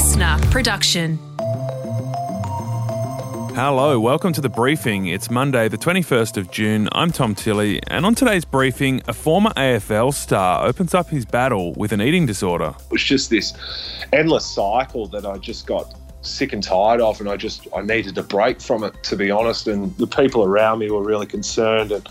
listener production. Hello, welcome to the briefing. It's Monday, the 21st of June. I'm Tom Tilley, and on today's briefing, a former AFL star opens up his battle with an eating disorder. It was just this endless cycle that I just got sick and tired of, and I just I needed a break from it, to be honest. And the people around me were really concerned and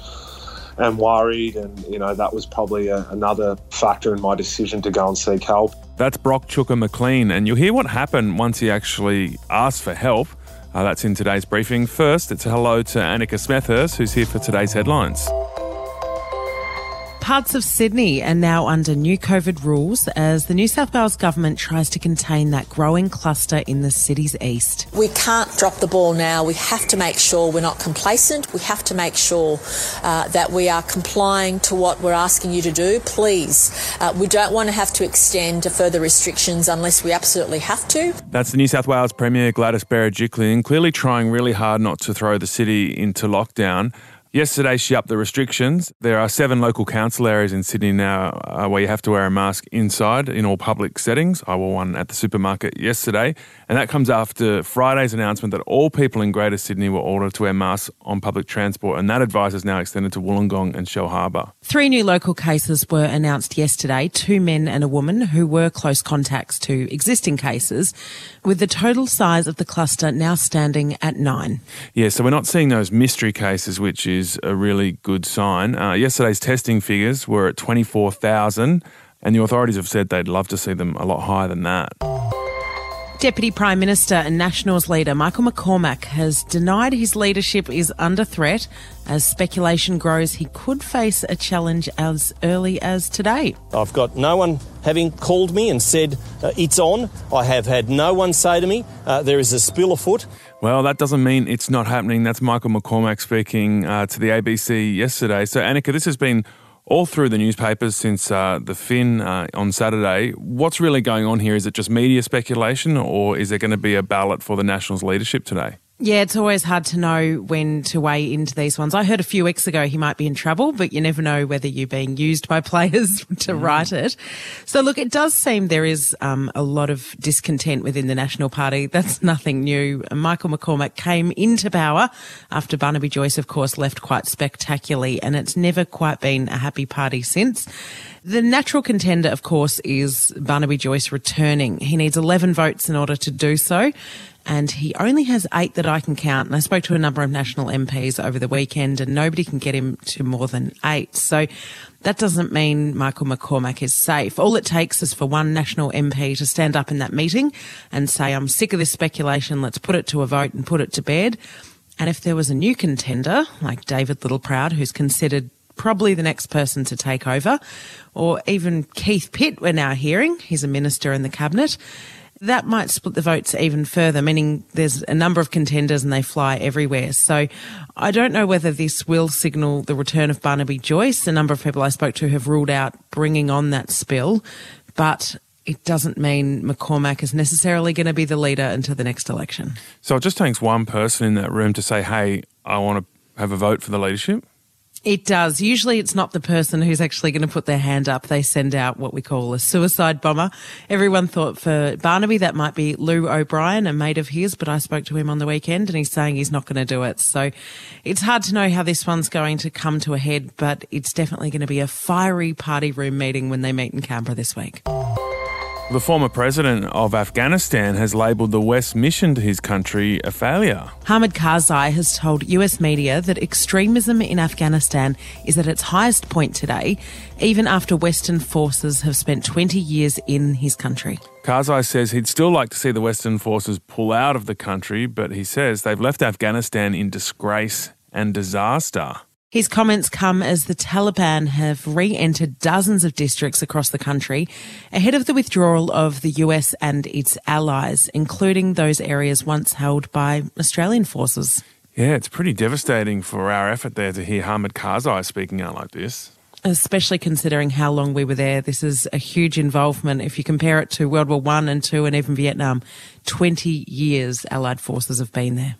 and worried, and you know that was probably a, another factor in my decision to go and seek help. That's Brock Chooka McLean, and you'll hear what happened once he actually asked for help. Uh, that's in today's briefing. First, it's a hello to Annika Smethurst, who's here for today's headlines. Parts of Sydney are now under new COVID rules as the New South Wales government tries to contain that growing cluster in the city's east. We can't drop the ball now. We have to make sure we're not complacent. We have to make sure uh, that we are complying to what we're asking you to do. Please, uh, we don't want to have to extend to further restrictions unless we absolutely have to. That's the New South Wales Premier Gladys Berejiklian clearly trying really hard not to throw the city into lockdown. Yesterday, she upped the restrictions. There are seven local council areas in Sydney now uh, where you have to wear a mask inside in all public settings. I wore one at the supermarket yesterday. And that comes after Friday's announcement that all people in Greater Sydney were ordered to wear masks on public transport. And that advice is now extended to Wollongong and Shellharbour. Three new local cases were announced yesterday two men and a woman who were close contacts to existing cases, with the total size of the cluster now standing at nine. Yeah, so we're not seeing those mystery cases, which is is a really good sign. Uh, yesterday's testing figures were at 24,000, and the authorities have said they'd love to see them a lot higher than that. Deputy Prime Minister and Nationals leader Michael McCormack has denied his leadership is under threat. As speculation grows, he could face a challenge as early as today. I've got no one having called me and said uh, it's on. I have had no one say to me uh, there is a spill afoot. Well, that doesn't mean it's not happening. That's Michael McCormack speaking uh, to the ABC yesterday. So, Annika, this has been all through the newspapers since uh, the Fin uh, on Saturday. What's really going on here? Is it just media speculation, or is there going to be a ballot for the Nationals leadership today? Yeah, it's always hard to know when to weigh into these ones. I heard a few weeks ago he might be in trouble, but you never know whether you're being used by players to mm. write it. So look, it does seem there is um, a lot of discontent within the National Party. That's nothing new. Michael McCormack came into power after Barnaby Joyce, of course, left quite spectacularly, and it's never quite been a happy party since. The natural contender, of course, is Barnaby Joyce returning. He needs 11 votes in order to do so and he only has eight that I can count. And I spoke to a number of national MPs over the weekend, and nobody can get him to more than eight. So that doesn't mean Michael McCormack is safe. All it takes is for one national MP to stand up in that meeting and say, I'm sick of this speculation. Let's put it to a vote and put it to bed. And if there was a new contender, like David Littleproud, who's considered probably the next person to take over, or even Keith Pitt, we're now hearing, he's a minister in the cabinet, that might split the votes even further, meaning there's a number of contenders and they fly everywhere. So I don't know whether this will signal the return of Barnaby Joyce. A number of people I spoke to have ruled out bringing on that spill, but it doesn't mean McCormack is necessarily going to be the leader until the next election. So it just takes one person in that room to say, hey, I want to have a vote for the leadership? It does. Usually it's not the person who's actually going to put their hand up. They send out what we call a suicide bomber. Everyone thought for Barnaby that might be Llew O'Brien, a mate of his, but I spoke to him on the weekend and he's saying he's not going to do it. So it's hard to know how this one's going to come to a head, but it's definitely going to be a fiery party room meeting when they meet in Canberra this week. The former president of Afghanistan has labelled the West mission to his country a failure. Hamid Karzai has told US media that extremism in Afghanistan is at its highest point today, even after Western forces have spent 20 years in his country. Karzai says he'd still like to see the Western forces pull out of the country, but he says they've left Afghanistan in disgrace and disaster. His comments come as the Taliban have re entered dozens of districts across the country ahead of the withdrawal of the US and its allies, including those areas once held by Australian forces. Yeah, it's pretty devastating for our effort there to hear Hamid Karzai speaking out like this. Especially considering how long we were there. This is a huge involvement. If you compare it to World War One and Two and even Vietnam, 20 years Allied forces have been there.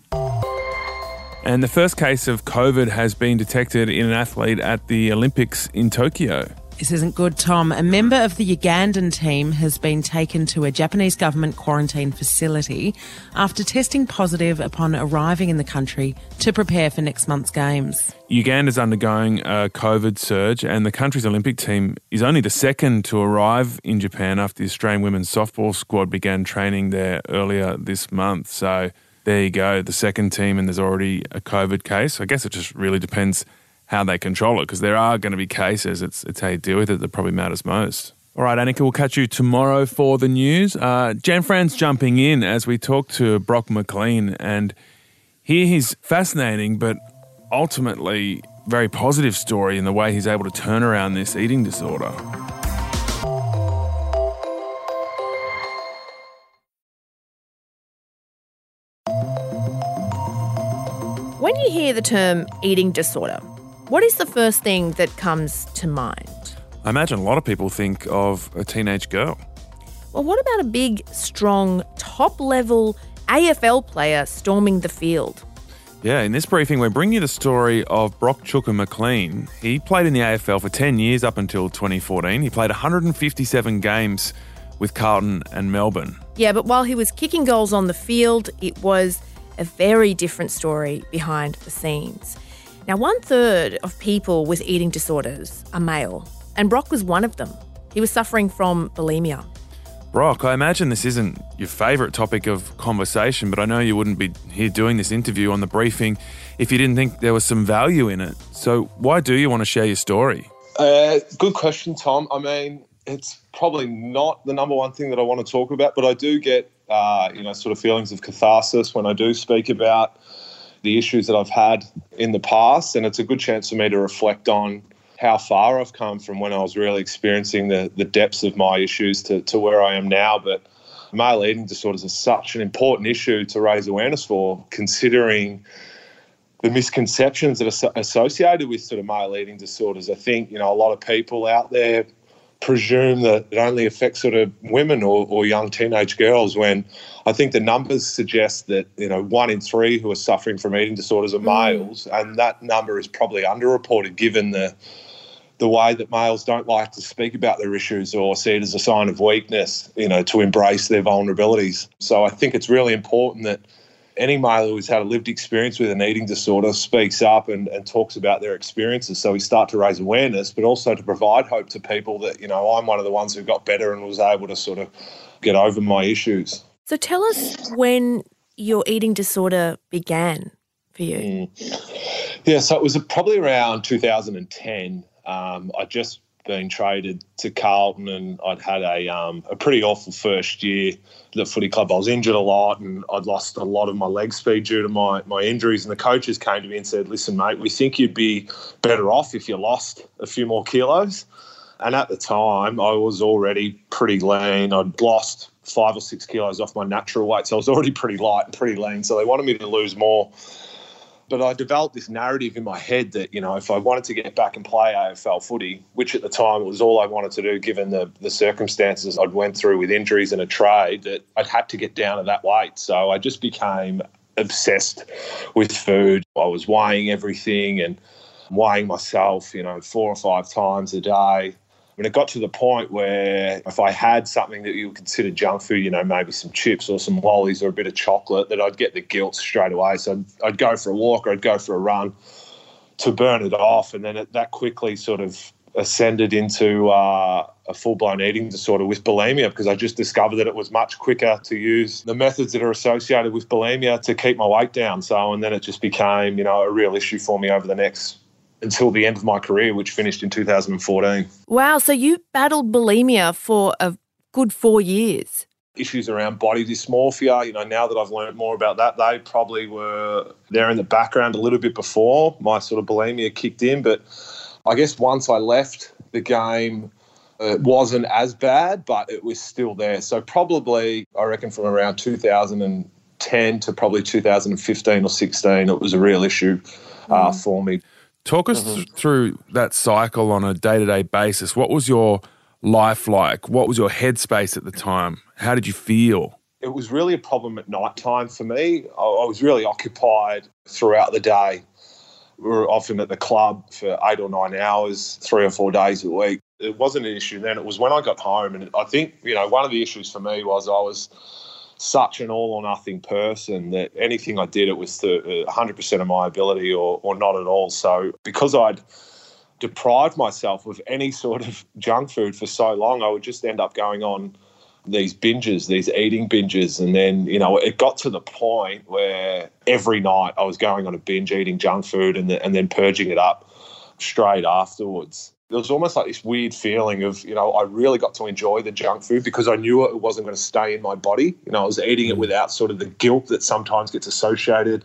And the first case of COVID has been detected in an athlete at the Olympics in Tokyo. This isn't good, Tom. A member of the Ugandan team has been taken to a Japanese government quarantine facility after testing positive upon arriving in the country to prepare for next month's games. Uganda's undergoing a COVID surge, and the country's Olympic team is only the second to arrive in Japan after the Australian women's softball squad began training there earlier this month. So there you go, the second team, and there's already a COVID case. I guess it just really depends how they control it because there are going to be cases. It's, it's how you deal with it that probably matters most. All right, Annika, we'll catch you tomorrow for the news. Uh, Jan Fran's jumping in as we talk to Brock McLean, and here he's fascinating, but ultimately very positive story in the way he's able to turn around this eating disorder. When you hear the term eating disorder, what is the first thing that comes to mind? I imagine a lot of people think of a teenage girl. Well, what about a big, strong, top level AFL player storming the field? Yeah, in this briefing, we're bringing you the story of Brock Chooka McLean. He played in the AFL for 10 years up until 2014. He played 157 games with Carlton and Melbourne. Yeah, but while he was kicking goals on the field, it was a very different story behind the scenes. Now, one third of people with eating disorders are male, and Brock was one of them. He was suffering from bulimia. Brock, I imagine this isn't your favourite topic of conversation, but I know you wouldn't be here doing this interview on the briefing if you didn't think there was some value in it. So, why do you want to share your story? Uh, good question, Tom. I mean, it's probably not the number one thing that I want to talk about, but I do get, uh, you know, sort of feelings of catharsis when I do speak about the issues that I've had in the past. And it's a good chance for me to reflect on how far I've come from when I was really experiencing the, the depths of my issues to, to where I am now. But male eating disorders are such an important issue to raise awareness for, considering the misconceptions that are associated with sort of male eating disorders. I think, you know, a lot of people out there presume that it only affects sort of women or, or young teenage girls when I think the numbers suggest that you know one in three who are suffering from eating disorders are mm. males, and that number is probably underreported given the the way that males don't like to speak about their issues or see it as a sign of weakness, you know, to embrace their vulnerabilities. So I think it's really important that any male who's had a lived experience with an eating disorder speaks up and, and talks about their experiences so we start to raise awareness, but also to provide hope to people that, you know, I'm one of the ones who got better and was able to sort of get over my issues. So tell us when your eating disorder began for you. Mm. Yeah, so it was probably around 2010. Um, I just been traded to Carlton, and I'd had a um, a pretty awful first year at the footy club. I was injured a lot, and I'd lost a lot of my leg speed due to my my injuries. And the coaches came to me and said, "Listen, mate, we think you'd be better off if you lost a few more kilos." And at the time, I was already pretty lean. I'd lost five or six kilos off my natural weight, so I was already pretty light and pretty lean. So they wanted me to lose more but I developed this narrative in my head that, you know, if I wanted to get back and play AFL footy, which at the time was all I wanted to do given the, the circumstances I'd went through with injuries and a trade, that I'd had to get down to that weight. So I just became obsessed with food. I was weighing everything and weighing myself, you know, four or five times a day when it got to the point where if I had something that you would consider junk food, you know, maybe some chips or some lollies or a bit of chocolate, that I'd get the guilt straight away. So I'd, I'd go for a walk or I'd go for a run to burn it off. And then it, that quickly sort of ascended into uh, a full blown eating disorder with bulimia because I just discovered that it was much quicker to use the methods that are associated with bulimia to keep my weight down. So, and then it just became, you know, a real issue for me over the next until the end of my career, which finished in 2014. Wow. So you battled bulimia for a good four years. Issues around body dysmorphia, you know, now that I've learned more about that, they probably were there in the background a little bit before my sort of bulimia kicked in. But I guess once I left the game, it wasn't as bad, but it was still there. So probably, I reckon, from around 2010 to probably 2015 or 16, it was a real issue uh, mm. for me. Talk us mm-hmm. th- through that cycle on a day to day basis. What was your life like? What was your headspace at the time? How did you feel? It was really a problem at night time for me. I, I was really occupied throughout the day. We were often at the club for eight or nine hours, three or four days a week. It wasn't an issue then. It was when I got home. And I think, you know, one of the issues for me was I was such an all or nothing person that anything I did, it was to 100% uh, of my ability or, or not at all. So because I'd deprived myself of any sort of junk food for so long, I would just end up going on these binges, these eating binges. And then, you know, it got to the point where every night I was going on a binge eating junk food and, the, and then purging it up straight afterwards. There was almost like this weird feeling of, you know, I really got to enjoy the junk food because I knew it wasn't going to stay in my body. You know, I was eating it mm. without sort of the guilt that sometimes gets associated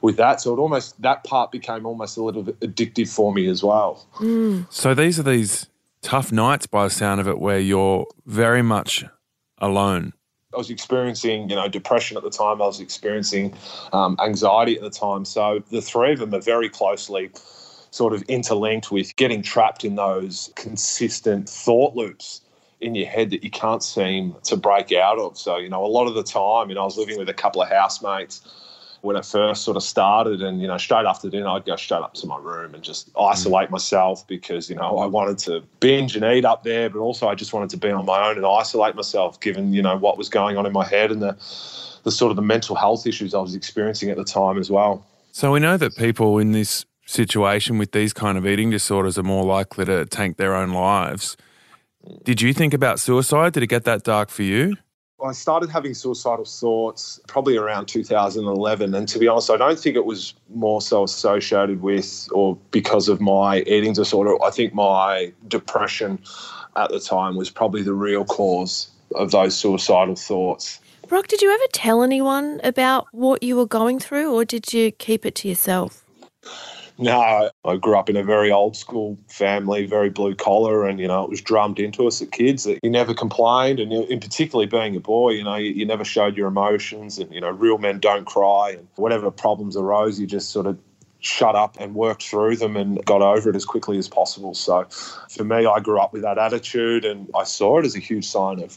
with that. So it almost, that part became almost a little bit addictive for me as well. Mm. So these are these tough nights by the sound of it where you're very much alone? I was experiencing, you know, depression at the time. I was experiencing um, anxiety at the time. So the three of them are very closely sort of interlinked with getting trapped in those consistent thought loops in your head that you can't seem to break out of. So, you know, a lot of the time, you know, I was living with a couple of housemates when it first sort of started. And, you know, straight after dinner, I'd go straight up to my room and just mm. isolate myself because, you know, I wanted to binge and eat up there, but also I just wanted to be on my own and isolate myself given, you know, what was going on in my head and the, the sort of the mental health issues I was experiencing at the time as well. So we know that people in this situation with these kind of eating disorders are more likely to tank their own lives. Did you think about suicide? Did it get that dark for you? I started having suicidal thoughts probably around 2011. And to be honest, I don't think it was more so associated with or because of my eating disorder. I think my depression at the time was probably the real cause of those suicidal thoughts. Brock, did you ever tell anyone about what you were going through or did you keep it to yourself? No, I grew up in a very old school family, very blue collar, and you know it was drummed into us as kids that you never complained, and in particularly being a boy, you know you, you never showed your emotions, and you know real men don't cry, and whatever problems arose, you just sort of shut up and worked through them and got over it as quickly as possible. So for me, I grew up with that attitude, and I saw it as a huge sign of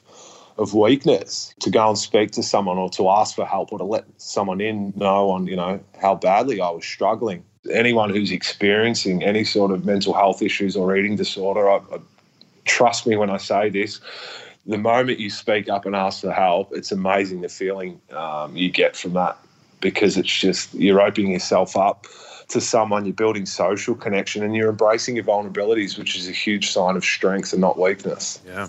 of weakness to go and speak to someone or to ask for help or to let someone in know on you know how badly I was struggling anyone who's experiencing any sort of mental health issues or eating disorder, I, I, trust me when I say this. The moment you speak up and ask for help, it's amazing the feeling um, you get from that because it's just you're opening yourself up to someone, you're building social connection, and you're embracing your vulnerabilities, which is a huge sign of strength and not weakness. Yeah.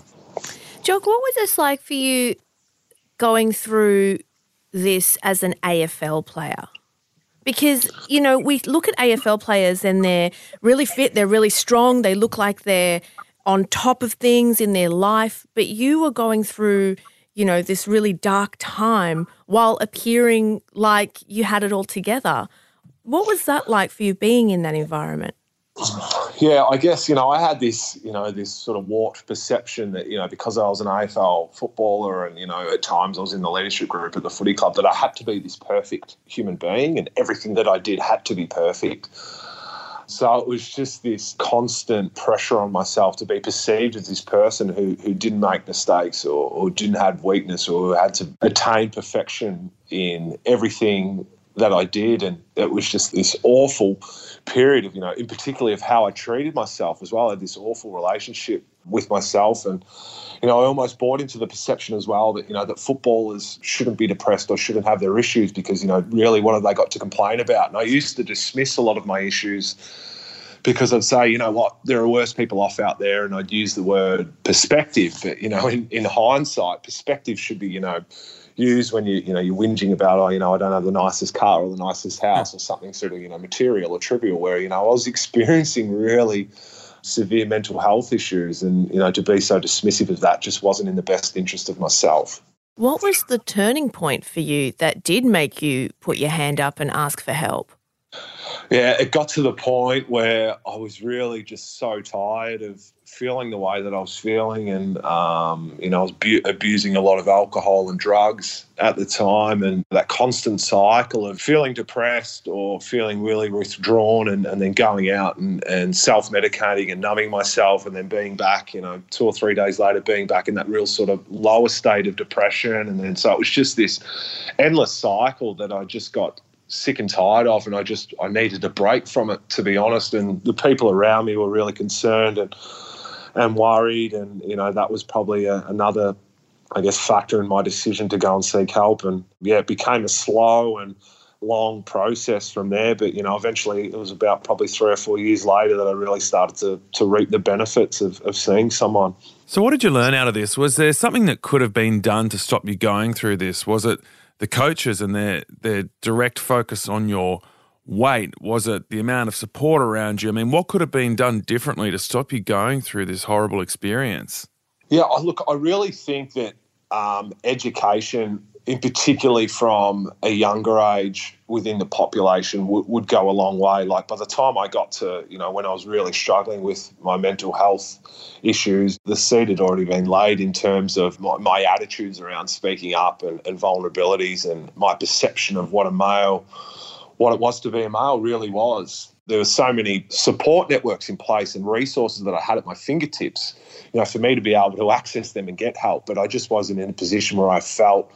Jock, what was this like for you going through this as an AFL player? Because you know we look at AFL players and they're really fit, they're really strong, they look like they're on top of things in their life, but you were going through you know this really dark time while appearing like you had it all together. What was that like for you being in that environment? Yeah, I guess you know I had this you know this sort of warped perception that you know because I was an AFL footballer and you know at times I was in the leadership group at the footy club that I had to be this perfect human being and everything that I did had to be perfect. So it was just this constant pressure on myself to be perceived as this person who, who didn't make mistakes or, or didn't have weakness or who had to attain perfection in everything that I did, and it was just this awful period of you know, in particularly of how I treated myself as well. I had this awful relationship with myself, and you know, I almost bought into the perception as well that you know that footballers shouldn't be depressed or shouldn't have their issues because you know, really, what have they got to complain about? And I used to dismiss a lot of my issues because I'd say, you know what, there are worse people off out there, and I'd use the word perspective. But you know, in, in hindsight, perspective should be, you know, use when you you know you're whinging about oh you know I don't have the nicest car or the nicest house or something sort of you know material or trivial where you know I was experiencing really severe mental health issues and you know to be so dismissive of that just wasn't in the best interest of myself. What was the turning point for you that did make you put your hand up and ask for help? Yeah, it got to the point where I was really just so tired of feeling the way that I was feeling, and um, you know, I was bu- abusing a lot of alcohol and drugs at the time, and that constant cycle of feeling depressed or feeling really withdrawn, and, and then going out and, and self medicating and numbing myself, and then being back, you know, two or three days later, being back in that real sort of lower state of depression, and then so it was just this endless cycle that I just got sick and tired of, and I just I needed a break from it, to be honest. And the people around me were really concerned, and and worried, and you know that was probably a, another, I guess, factor in my decision to go and seek help. And yeah, it became a slow and long process from there. But you know, eventually it was about probably three or four years later that I really started to to reap the benefits of, of seeing someone. So, what did you learn out of this? Was there something that could have been done to stop you going through this? Was it the coaches and their their direct focus on your weight? Was it the amount of support around you? I mean, what could have been done differently to stop you going through this horrible experience? Yeah, look, I really think that um, education in particularly from a younger age within the population w- would go a long way. Like by the time I got to, you know, when I was really struggling with my mental health issues, the seed had already been laid in terms of my, my attitudes around speaking up and, and vulnerabilities and my perception of what a male, what it was to be a male really was. There were so many support networks in place and resources that I had at my fingertips, you know, for me to be able to access them and get help. But I just wasn't in a position where I felt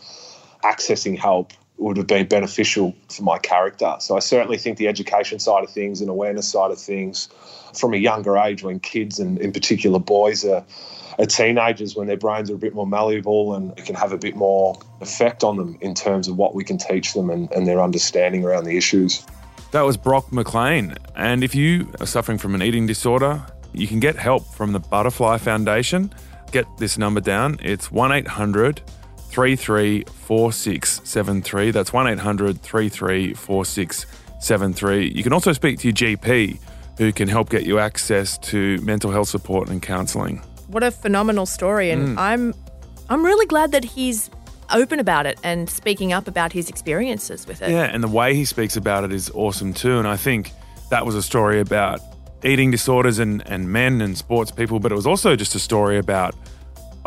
accessing help would have been beneficial for my character. So I certainly think the education side of things and awareness side of things from a younger age when kids and in particular boys are, are teenagers when their brains are a bit more malleable and it can have a bit more effect on them in terms of what we can teach them and, and their understanding around the issues. That was Brock McLean. And if you are suffering from an eating disorder, you can get help from the Butterfly Foundation. Get this number down. It's 1 800 334673. That's 1 800 334673. You can also speak to your GP who can help get you access to mental health support and counselling. What a phenomenal story. And mm. I'm I'm really glad that he's open about it and speaking up about his experiences with it. Yeah, and the way he speaks about it is awesome too. And I think that was a story about eating disorders and, and men and sports people, but it was also just a story about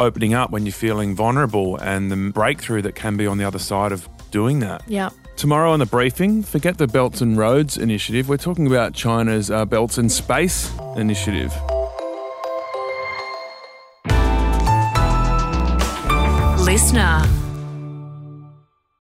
opening up when you're feeling vulnerable and the breakthrough that can be on the other side of doing that. Yeah. Tomorrow on the briefing, forget the Belts and Roads initiative. We're talking about China's uh, Belts and Space initiative. Listener.